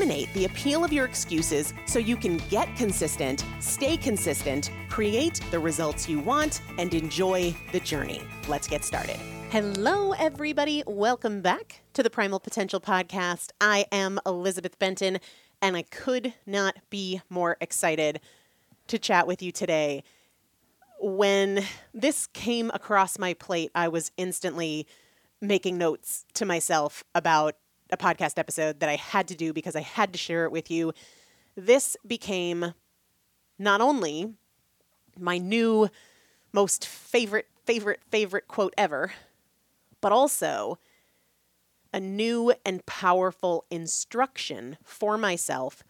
the appeal of your excuses so you can get consistent, stay consistent, create the results you want, and enjoy the journey. Let's get started. Hello, everybody. Welcome back to the Primal Potential Podcast. I am Elizabeth Benton, and I could not be more excited to chat with you today. When this came across my plate, I was instantly making notes to myself about a podcast episode that I had to do because I had to share it with you. This became not only my new most favorite favorite, favorite quote ever, but also a new and powerful instruction for myself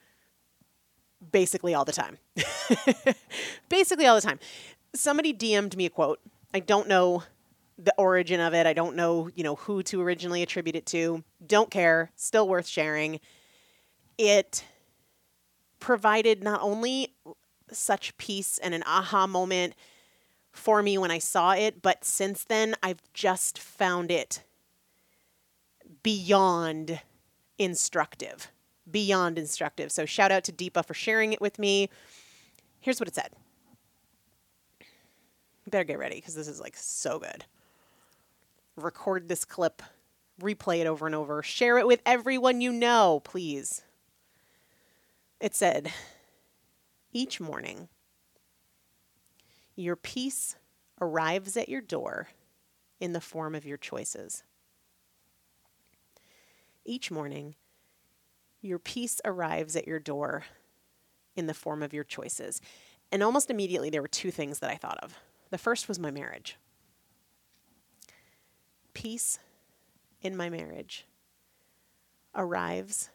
basically all the time. basically all the time. Somebody DM'd me a quote. I don't know the origin of it. I don't know, you know, who to originally attribute it to. Don't care. Still worth sharing. It provided not only such peace and an aha moment for me when I saw it, but since then I've just found it beyond instructive. Beyond instructive. So shout out to Deepa for sharing it with me. Here's what it said. Better get ready because this is like so good. Record this clip, replay it over and over, share it with everyone you know, please. It said, each morning, your peace arrives at your door in the form of your choices. Each morning, your peace arrives at your door in the form of your choices. And almost immediately, there were two things that I thought of. The first was my marriage. Peace in my marriage arrives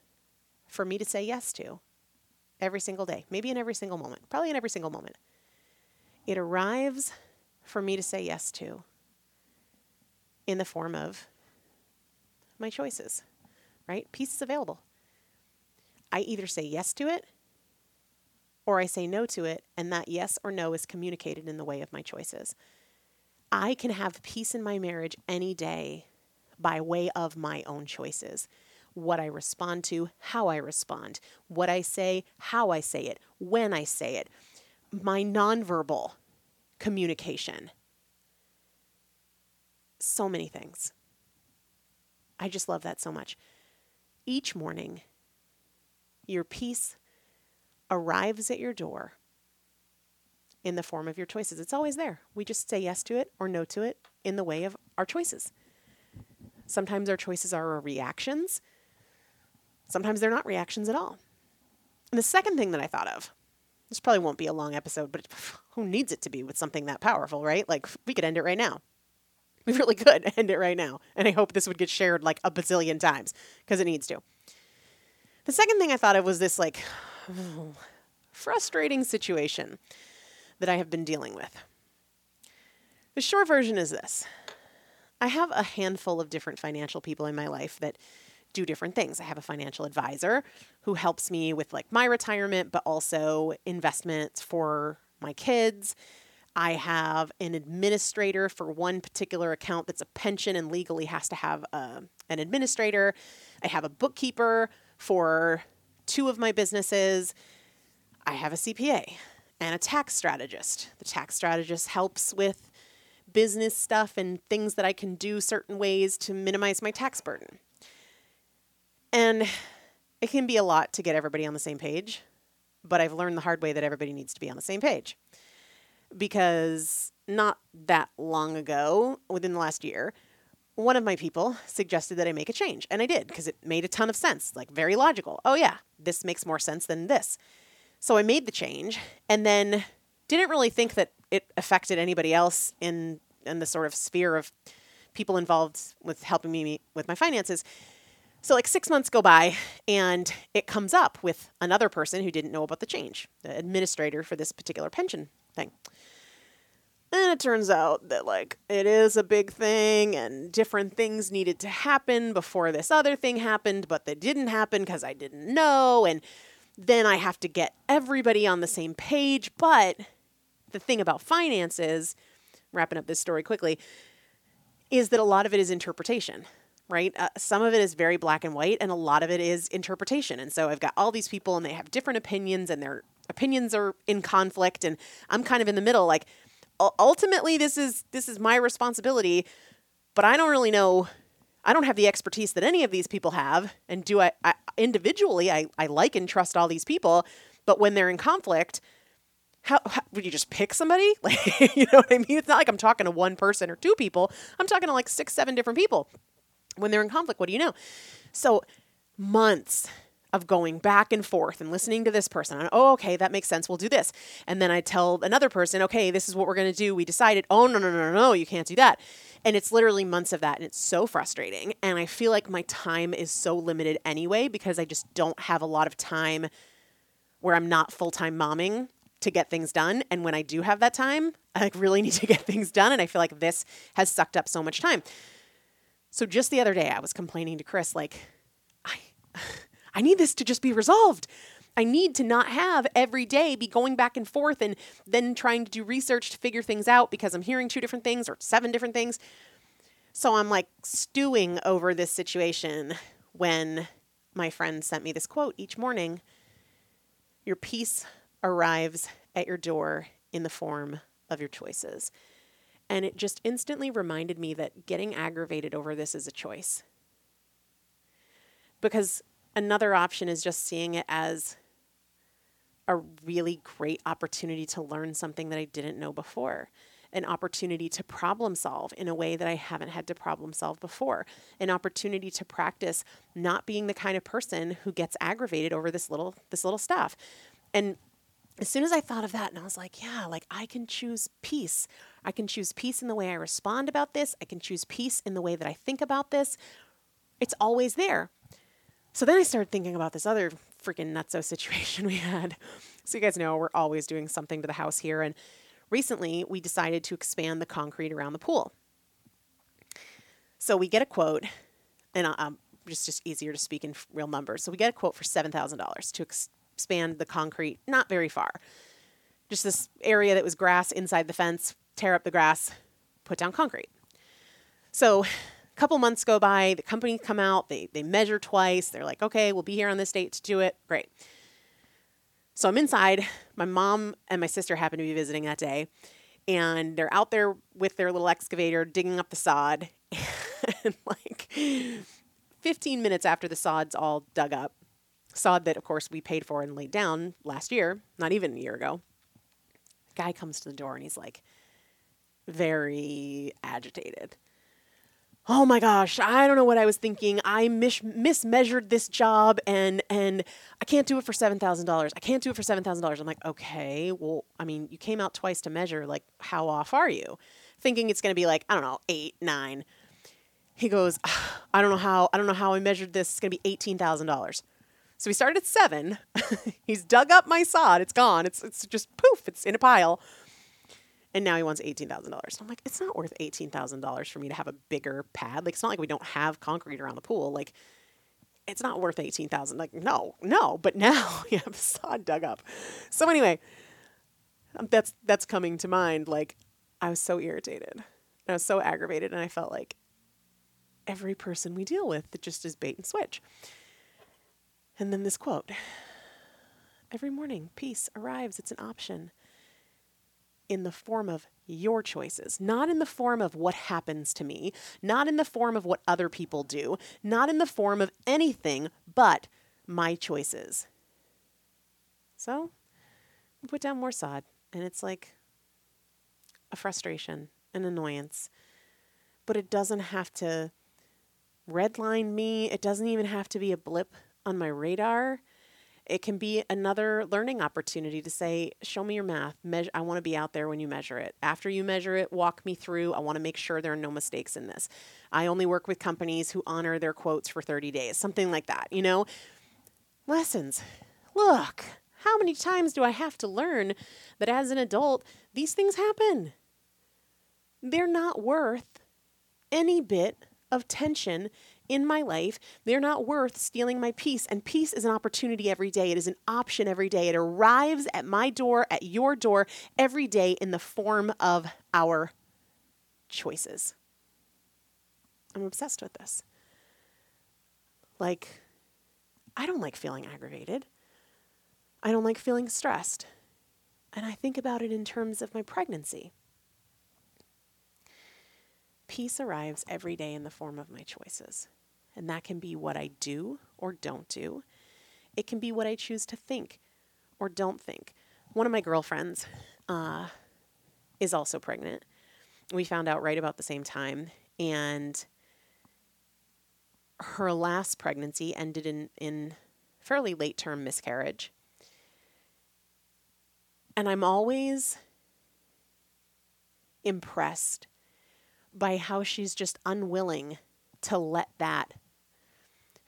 for me to say yes to every single day, maybe in every single moment, probably in every single moment it arrives for me to say yes to in the form of my choices, right? Peace is available. I either say yes to it or I say no to it, and that yes or no is communicated in the way of my choices. I can have peace in my marriage any day by way of my own choices. What I respond to, how I respond, what I say, how I say it, when I say it my nonverbal communication. So many things. I just love that so much. Each morning, your peace arrives at your door in the form of your choices. It's always there. We just say yes to it or no to it in the way of our choices. Sometimes our choices are our reactions, sometimes they're not reactions at all. And the second thing that I thought of this probably won't be a long episode, but who needs it to be with something that powerful, right? Like, we could end it right now. We really could end it right now. And I hope this would get shared like a bazillion times because it needs to. The second thing I thought of was this like frustrating situation that I have been dealing with. The short version is this I have a handful of different financial people in my life that do different things. I have a financial advisor who helps me with like my retirement, but also investments for my kids. I have an administrator for one particular account that's a pension and legally has to have a, uh, an administrator. I have a bookkeeper for two of my businesses. I have a CPA and a tax strategist. The tax strategist helps with business stuff and things that I can do certain ways to minimize my tax burden. And it can be a lot to get everybody on the same page, but I've learned the hard way that everybody needs to be on the same page. Because not that long ago, within the last year, one of my people suggested that I make a change. And I did because it made a ton of sense, like very logical. Oh, yeah, this makes more sense than this. So I made the change and then didn't really think that it affected anybody else in, in the sort of sphere of people involved with helping me with my finances. So, like six months go by, and it comes up with another person who didn't know about the change, the administrator for this particular pension thing. And it turns out that, like, it is a big thing, and different things needed to happen before this other thing happened, but they didn't happen because I didn't know. And then I have to get everybody on the same page. But the thing about finances, wrapping up this story quickly, is that a lot of it is interpretation right? Uh, some of it is very black and white, and a lot of it is interpretation. And so I've got all these people, and they have different opinions, and their opinions are in conflict, and I'm kind of in the middle. Like, ultimately, this is this is my responsibility, but I don't really know. I don't have the expertise that any of these people have, and do I, I individually? I, I like and trust all these people, but when they're in conflict, how, how, would you just pick somebody? Like, you know what I mean? It's not like I'm talking to one person or two people. I'm talking to like six, seven different people when they're in conflict, what do you know? So, months of going back and forth and listening to this person. And, oh, okay, that makes sense. We'll do this. And then I tell another person, okay, this is what we're going to do. We decided, oh, no, no, no, no, you can't do that. And it's literally months of that. And it's so frustrating. And I feel like my time is so limited anyway because I just don't have a lot of time where I'm not full time momming to get things done. And when I do have that time, I like really need to get things done. And I feel like this has sucked up so much time. So just the other day, I was complaining to Chris, like, I, I need this to just be resolved. I need to not have every day be going back and forth and then trying to do research to figure things out because I'm hearing two different things or seven different things. So I'm like stewing over this situation when my friend sent me this quote each morning Your peace arrives at your door in the form of your choices. And it just instantly reminded me that getting aggravated over this is a choice. Because another option is just seeing it as a really great opportunity to learn something that I didn't know before, an opportunity to problem solve in a way that I haven't had to problem solve before, an opportunity to practice not being the kind of person who gets aggravated over this little this little stuff. And as soon as I thought of that, and I was like, yeah, like I can choose peace. I can choose peace in the way I respond about this. I can choose peace in the way that I think about this. It's always there. So then I started thinking about this other freaking nutso situation we had. So you guys know we're always doing something to the house here. And recently we decided to expand the concrete around the pool. So we get a quote, and um, just just easier to speak in real numbers. So we get a quote for seven thousand dollars to ex- expand the concrete not very far. Just this area that was grass inside the fence, tear up the grass, put down concrete. So couple months go by, the company come out, they, they measure twice. They're like, okay, we'll be here on this date to do it. Great. So I'm inside. My mom and my sister happen to be visiting that day. And they're out there with their little excavator digging up the sod. and like 15 minutes after the sod's all dug up, sod that, of course, we paid for and laid down last year, not even a year ago. Guy comes to the door and he's like, very agitated. Oh my gosh, I don't know what I was thinking. I mis- mismeasured this job and and I can't do it for $7,000. I can't do it for $7,000. I'm like, "Okay, well, I mean, you came out twice to measure. Like, how off are you?" Thinking it's going to be like, I don't know, 8, 9. He goes, ah, "I don't know how I don't know how I measured this. It's going to be $18,000." So we started at seven. He's dug up my sod. It's gone. It's it's just poof. It's in a pile. And now he wants eighteen thousand dollars. I'm like, it's not worth eighteen thousand dollars for me to have a bigger pad. Like it's not like we don't have concrete around the pool. Like it's not worth eighteen thousand. Like no, no. But now you have sod dug up. So anyway, um, that's that's coming to mind. Like I was so irritated. I was so aggravated, and I felt like every person we deal with that just is bait and switch. And then this quote Every morning, peace arrives. It's an option in the form of your choices, not in the form of what happens to me, not in the form of what other people do, not in the form of anything but my choices. So, put down more sod, and it's like a frustration, an annoyance. But it doesn't have to redline me, it doesn't even have to be a blip on my radar, it can be another learning opportunity to say, show me your math. I want to be out there when you measure it. After you measure it, walk me through. I want to make sure there are no mistakes in this. I only work with companies who honor their quotes for 30 days, something like that, you know? Lessons. Look, how many times do I have to learn that as an adult, these things happen? they're not worth any bit of tension in my life. They're not worth stealing my peace. And peace is an opportunity every day. It is an option every day. It arrives at my door, at your door, every day in the form of our choices. I'm obsessed with this. Like, I don't like feeling aggravated. I don't like feeling stressed. And I think about it in terms of my pregnancy. Peace arrives every day in the form of my choices. And that can be what I do or don't do. It can be what I choose to think or don't think. One of my girlfriends uh, is also pregnant. We found out right about the same time. And her last pregnancy ended in, in fairly late term miscarriage. And I'm always impressed by how she's just unwilling to let that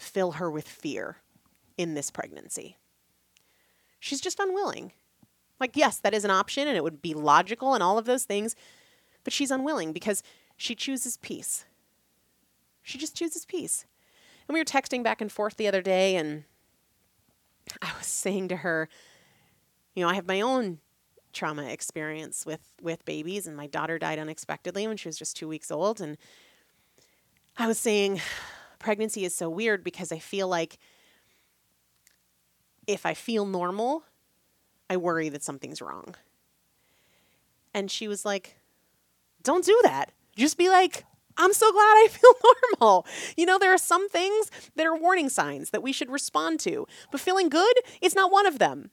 fill her with fear in this pregnancy. She's just unwilling. Like, yes, that is an option and it would be logical and all of those things, but she's unwilling because she chooses peace. She just chooses peace. And we were texting back and forth the other day, and I was saying to her, you know, I have my own trauma experience with with babies and my daughter died unexpectedly when she was just 2 weeks old and I was saying pregnancy is so weird because I feel like if I feel normal, I worry that something's wrong. And she was like, "Don't do that. Just be like, I'm so glad I feel normal. You know, there are some things that are warning signs that we should respond to, but feeling good is not one of them.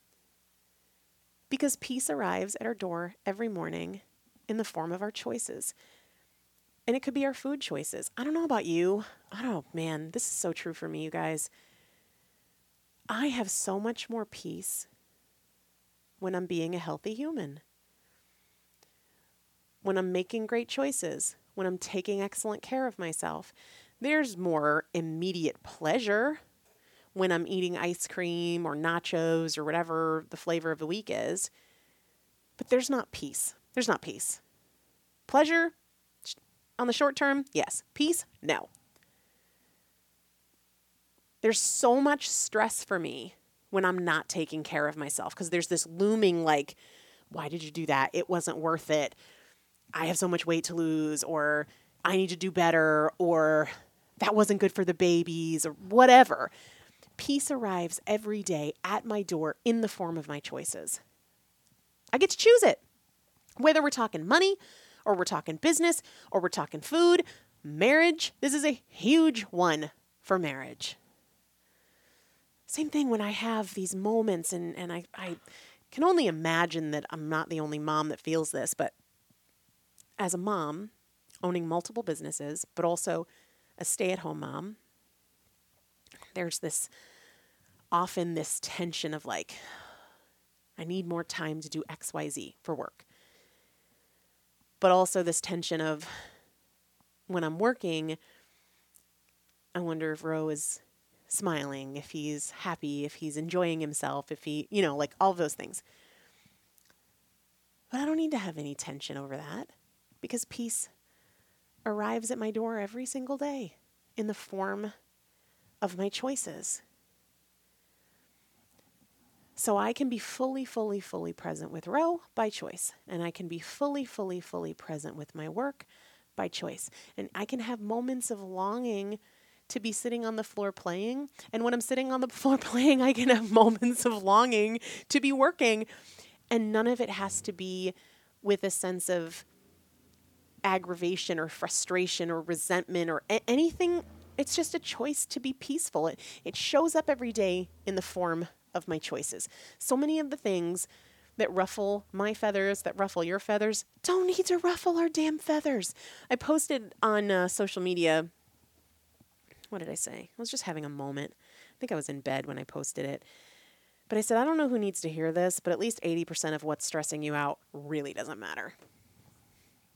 Because peace arrives at our door every morning in the form of our choices. And it could be our food choices. I don't know about you. I don't know, man, this is so true for me, you guys. I have so much more peace when I'm being a healthy human, when I'm making great choices, when I'm taking excellent care of myself. There's more immediate pleasure when I'm eating ice cream or nachos or whatever the flavor of the week is. But there's not peace. There's not peace. Pleasure on the short term, yes. Peace, no. There's so much stress for me when I'm not taking care of myself because there's this looming like, why did you do that? It wasn't worth it. I have so much weight to lose, or I need to do better, or that wasn't good for the babies, or whatever. Peace arrives every day at my door in the form of my choices. I get to choose it. Whether we're talking money, or we're talking business, or we're talking food, marriage, this is a huge one for marriage. Same thing when I have these moments, and, and I, I can only imagine that I'm not the only mom that feels this, but as a mom, owning multiple businesses, but also a stay at home mom, there's this often this tension of like, I need more time to do XYZ for work. But also this tension of when I'm working, I wonder if Ro is smiling, if he's happy, if he's enjoying himself, if he, you know, like all those things. But I don't need to have any tension over that because peace arrives at my door every single day in the form of my choices. So I can be fully, fully, fully present with Ro by choice. And I can be fully, fully, fully present with my work by choice. And I can have moments of longing to be sitting on the floor playing. And when I'm sitting on the floor playing, I can have moments of longing to be working. And none of it has to be with a sense of aggravation or frustration or resentment or a- anything. It's just a choice to be peaceful. It, it shows up every day in the form of my choices. So many of the things that ruffle my feathers, that ruffle your feathers, don't need to ruffle our damn feathers. I posted on uh, social media. What did I say? I was just having a moment. I think I was in bed when I posted it. But I said, I don't know who needs to hear this, but at least 80% of what's stressing you out really doesn't matter.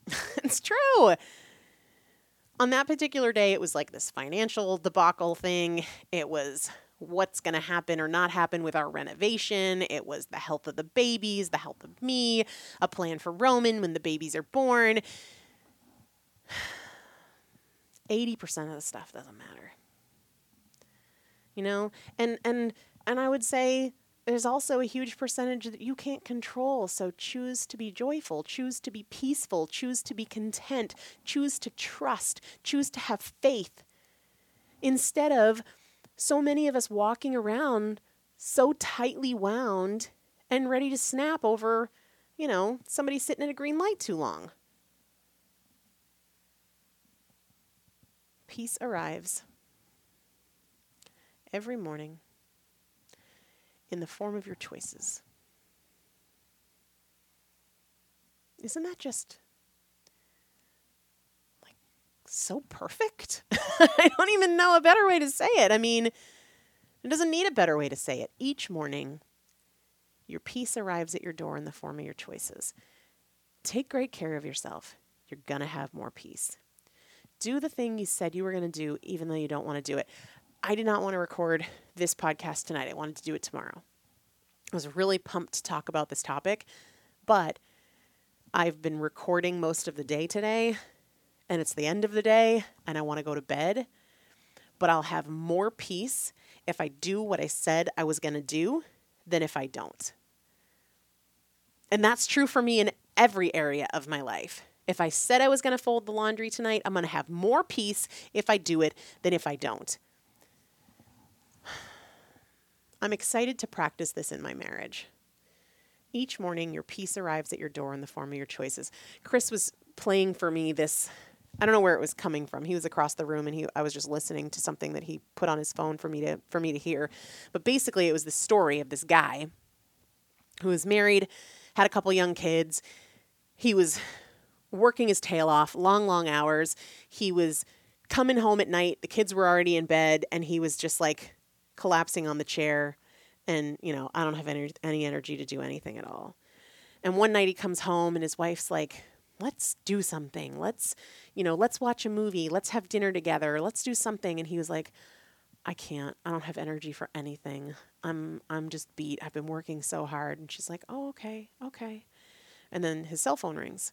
it's true. On that particular day, it was like this financial debacle thing. It was what's going to happen or not happen with our renovation. It was the health of the babies, the health of me, a plan for Roman when the babies are born. 80% of the stuff doesn't matter. You know? And and and I would say there's also a huge percentage that you can't control. So choose to be joyful, choose to be peaceful, choose to be content, choose to trust, choose to have faith. Instead of so many of us walking around so tightly wound and ready to snap over, you know, somebody sitting at a green light too long. Peace arrives every morning in the form of your choices. Isn't that just so perfect? I don't even know a better way to say it. I mean, it doesn't need a better way to say it. Each morning, your peace arrives at your door in the form of your choices. Take great care of yourself. You're going to have more peace. Do the thing you said you were going to do, even though you don't want to do it. I did not want to record this podcast tonight. I wanted to do it tomorrow. I was really pumped to talk about this topic, but I've been recording most of the day today, and it's the end of the day, and I want to go to bed. But I'll have more peace if I do what I said I was going to do than if I don't. And that's true for me in every area of my life. If I said I was going to fold the laundry tonight, I'm going to have more peace if I do it than if I don't. I'm excited to practice this in my marriage. Each morning, your peace arrives at your door in the form of your choices. Chris was playing for me this. I don't know where it was coming from. He was across the room, and he I was just listening to something that he put on his phone for me to for me to hear. But basically, it was the story of this guy who was married, had a couple young kids. He was working his tail off, long, long hours. He was coming home at night. The kids were already in bed, and he was just like collapsing on the chair and you know i don't have any, any energy to do anything at all and one night he comes home and his wife's like let's do something. Let's you know let's watch a movie. Let's have dinner together. Let's do something. And he was like i can't. I don't have energy for anything. I'm i'm just beat. I've been working so hard. And she's like oh okay okay. And then his cell phone rings.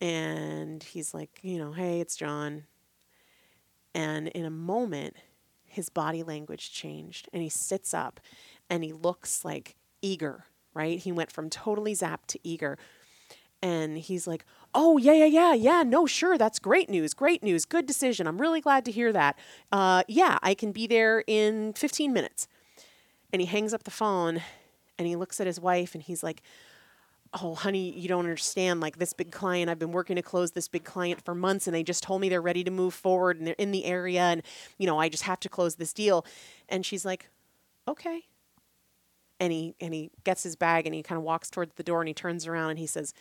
And he's like you know hey it's john. And in a moment his body language changed and he sits up and he looks like eager, right? He went from totally zapped to eager. And he's like, Oh, yeah, yeah, yeah, yeah. No, sure. That's great news. Great news. Good decision. I'm really glad to hear that. Uh, yeah, I can be there in 15 minutes. And he hangs up the phone and he looks at his wife and he's like, oh honey you don't understand like this big client i've been working to close this big client for months and they just told me they're ready to move forward and they're in the area and you know i just have to close this deal and she's like okay and he and he gets his bag and he kind of walks towards the door and he turns around and he says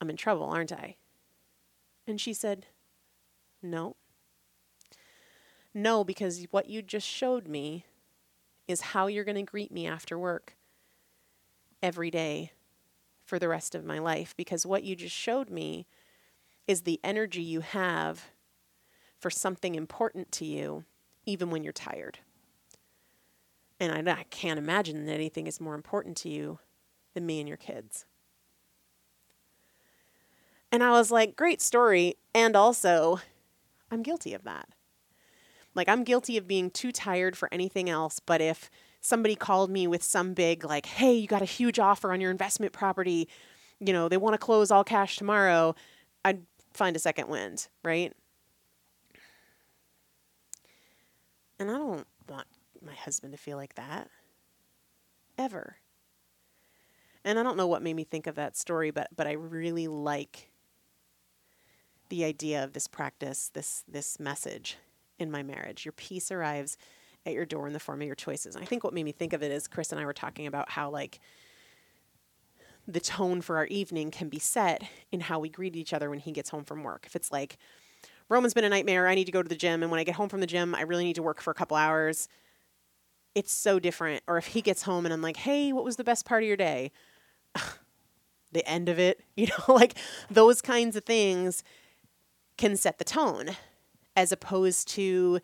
i'm in trouble aren't i and she said no no because what you just showed me is how you're going to greet me after work every day for the rest of my life because what you just showed me is the energy you have for something important to you, even when you're tired. And I, I, can't imagine that anything is more important to you than me and your kids. And I was like, great story. And also, I'm guilty of that. Like, I'm guilty of being too tired for anything else, but if somebody called me with some big like, "Hey, you got a huge offer on your investment property. You know, they want to close all cash tomorrow." I'd find a second wind, right? And I don't want my husband to feel like that ever. And I don't know what made me think of that story, but but I really like the idea of this practice, this this message in my marriage. Your peace arrives at your door in the form of your choices. And I think what made me think of it is Chris and I were talking about how like the tone for our evening can be set in how we greet each other when he gets home from work. If it's like Roman's been a nightmare, I need to go to the gym and when I get home from the gym, I really need to work for a couple hours. It's so different. Or if he gets home and I'm like, "Hey, what was the best part of your day?" the end of it, you know, like those kinds of things can set the tone as opposed to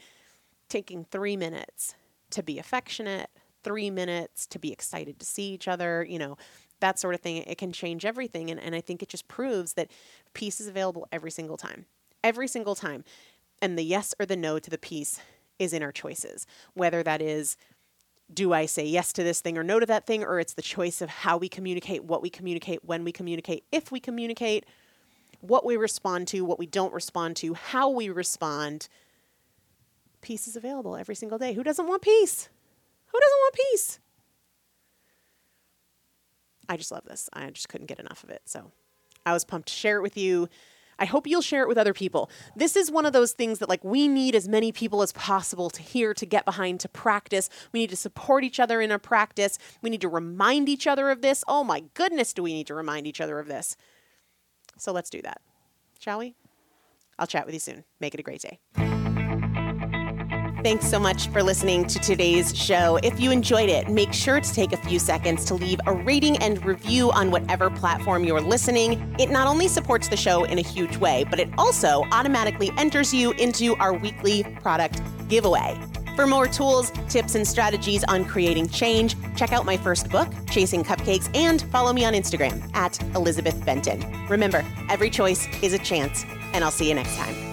taking three minutes to be affectionate, three minutes to be excited to see each other, you know, that sort of thing, it can change everything. And, and I think it just proves that peace is available every single time. Every single time. And the yes or the no to the peace is in our choices, whether that is do I say yes to this thing or no to that thing, or it's the choice of how we communicate, what we communicate, when we communicate, if we communicate, what we respond to, what we don't respond to, how we respond. Peace is available every single day. Who doesn't want peace? Who doesn't want peace? I just love this. I just couldn't get enough of it. So I was pumped to share it with you. I hope you'll share it with other people. This is one of those things that like we need as many people as possible to hear, to get behind, to practice. We need to support each other in our practice. We need to remind each other of this. Oh my goodness, do we need to remind each other of this? So let's do that. Shall we? I'll chat with you soon. Make it a great day. Thanks so much for listening to today's show. If you enjoyed it, make sure to take a few seconds to leave a rating and review on whatever platform you're listening. It not only supports the show in a huge way, but it also automatically enters you into our weekly product giveaway. For more tools, tips, and strategies on creating change, check out my first book, Chasing Cupcakes, and follow me on Instagram at Elizabeth Benton. Remember, every choice is a chance, and I'll see you next time.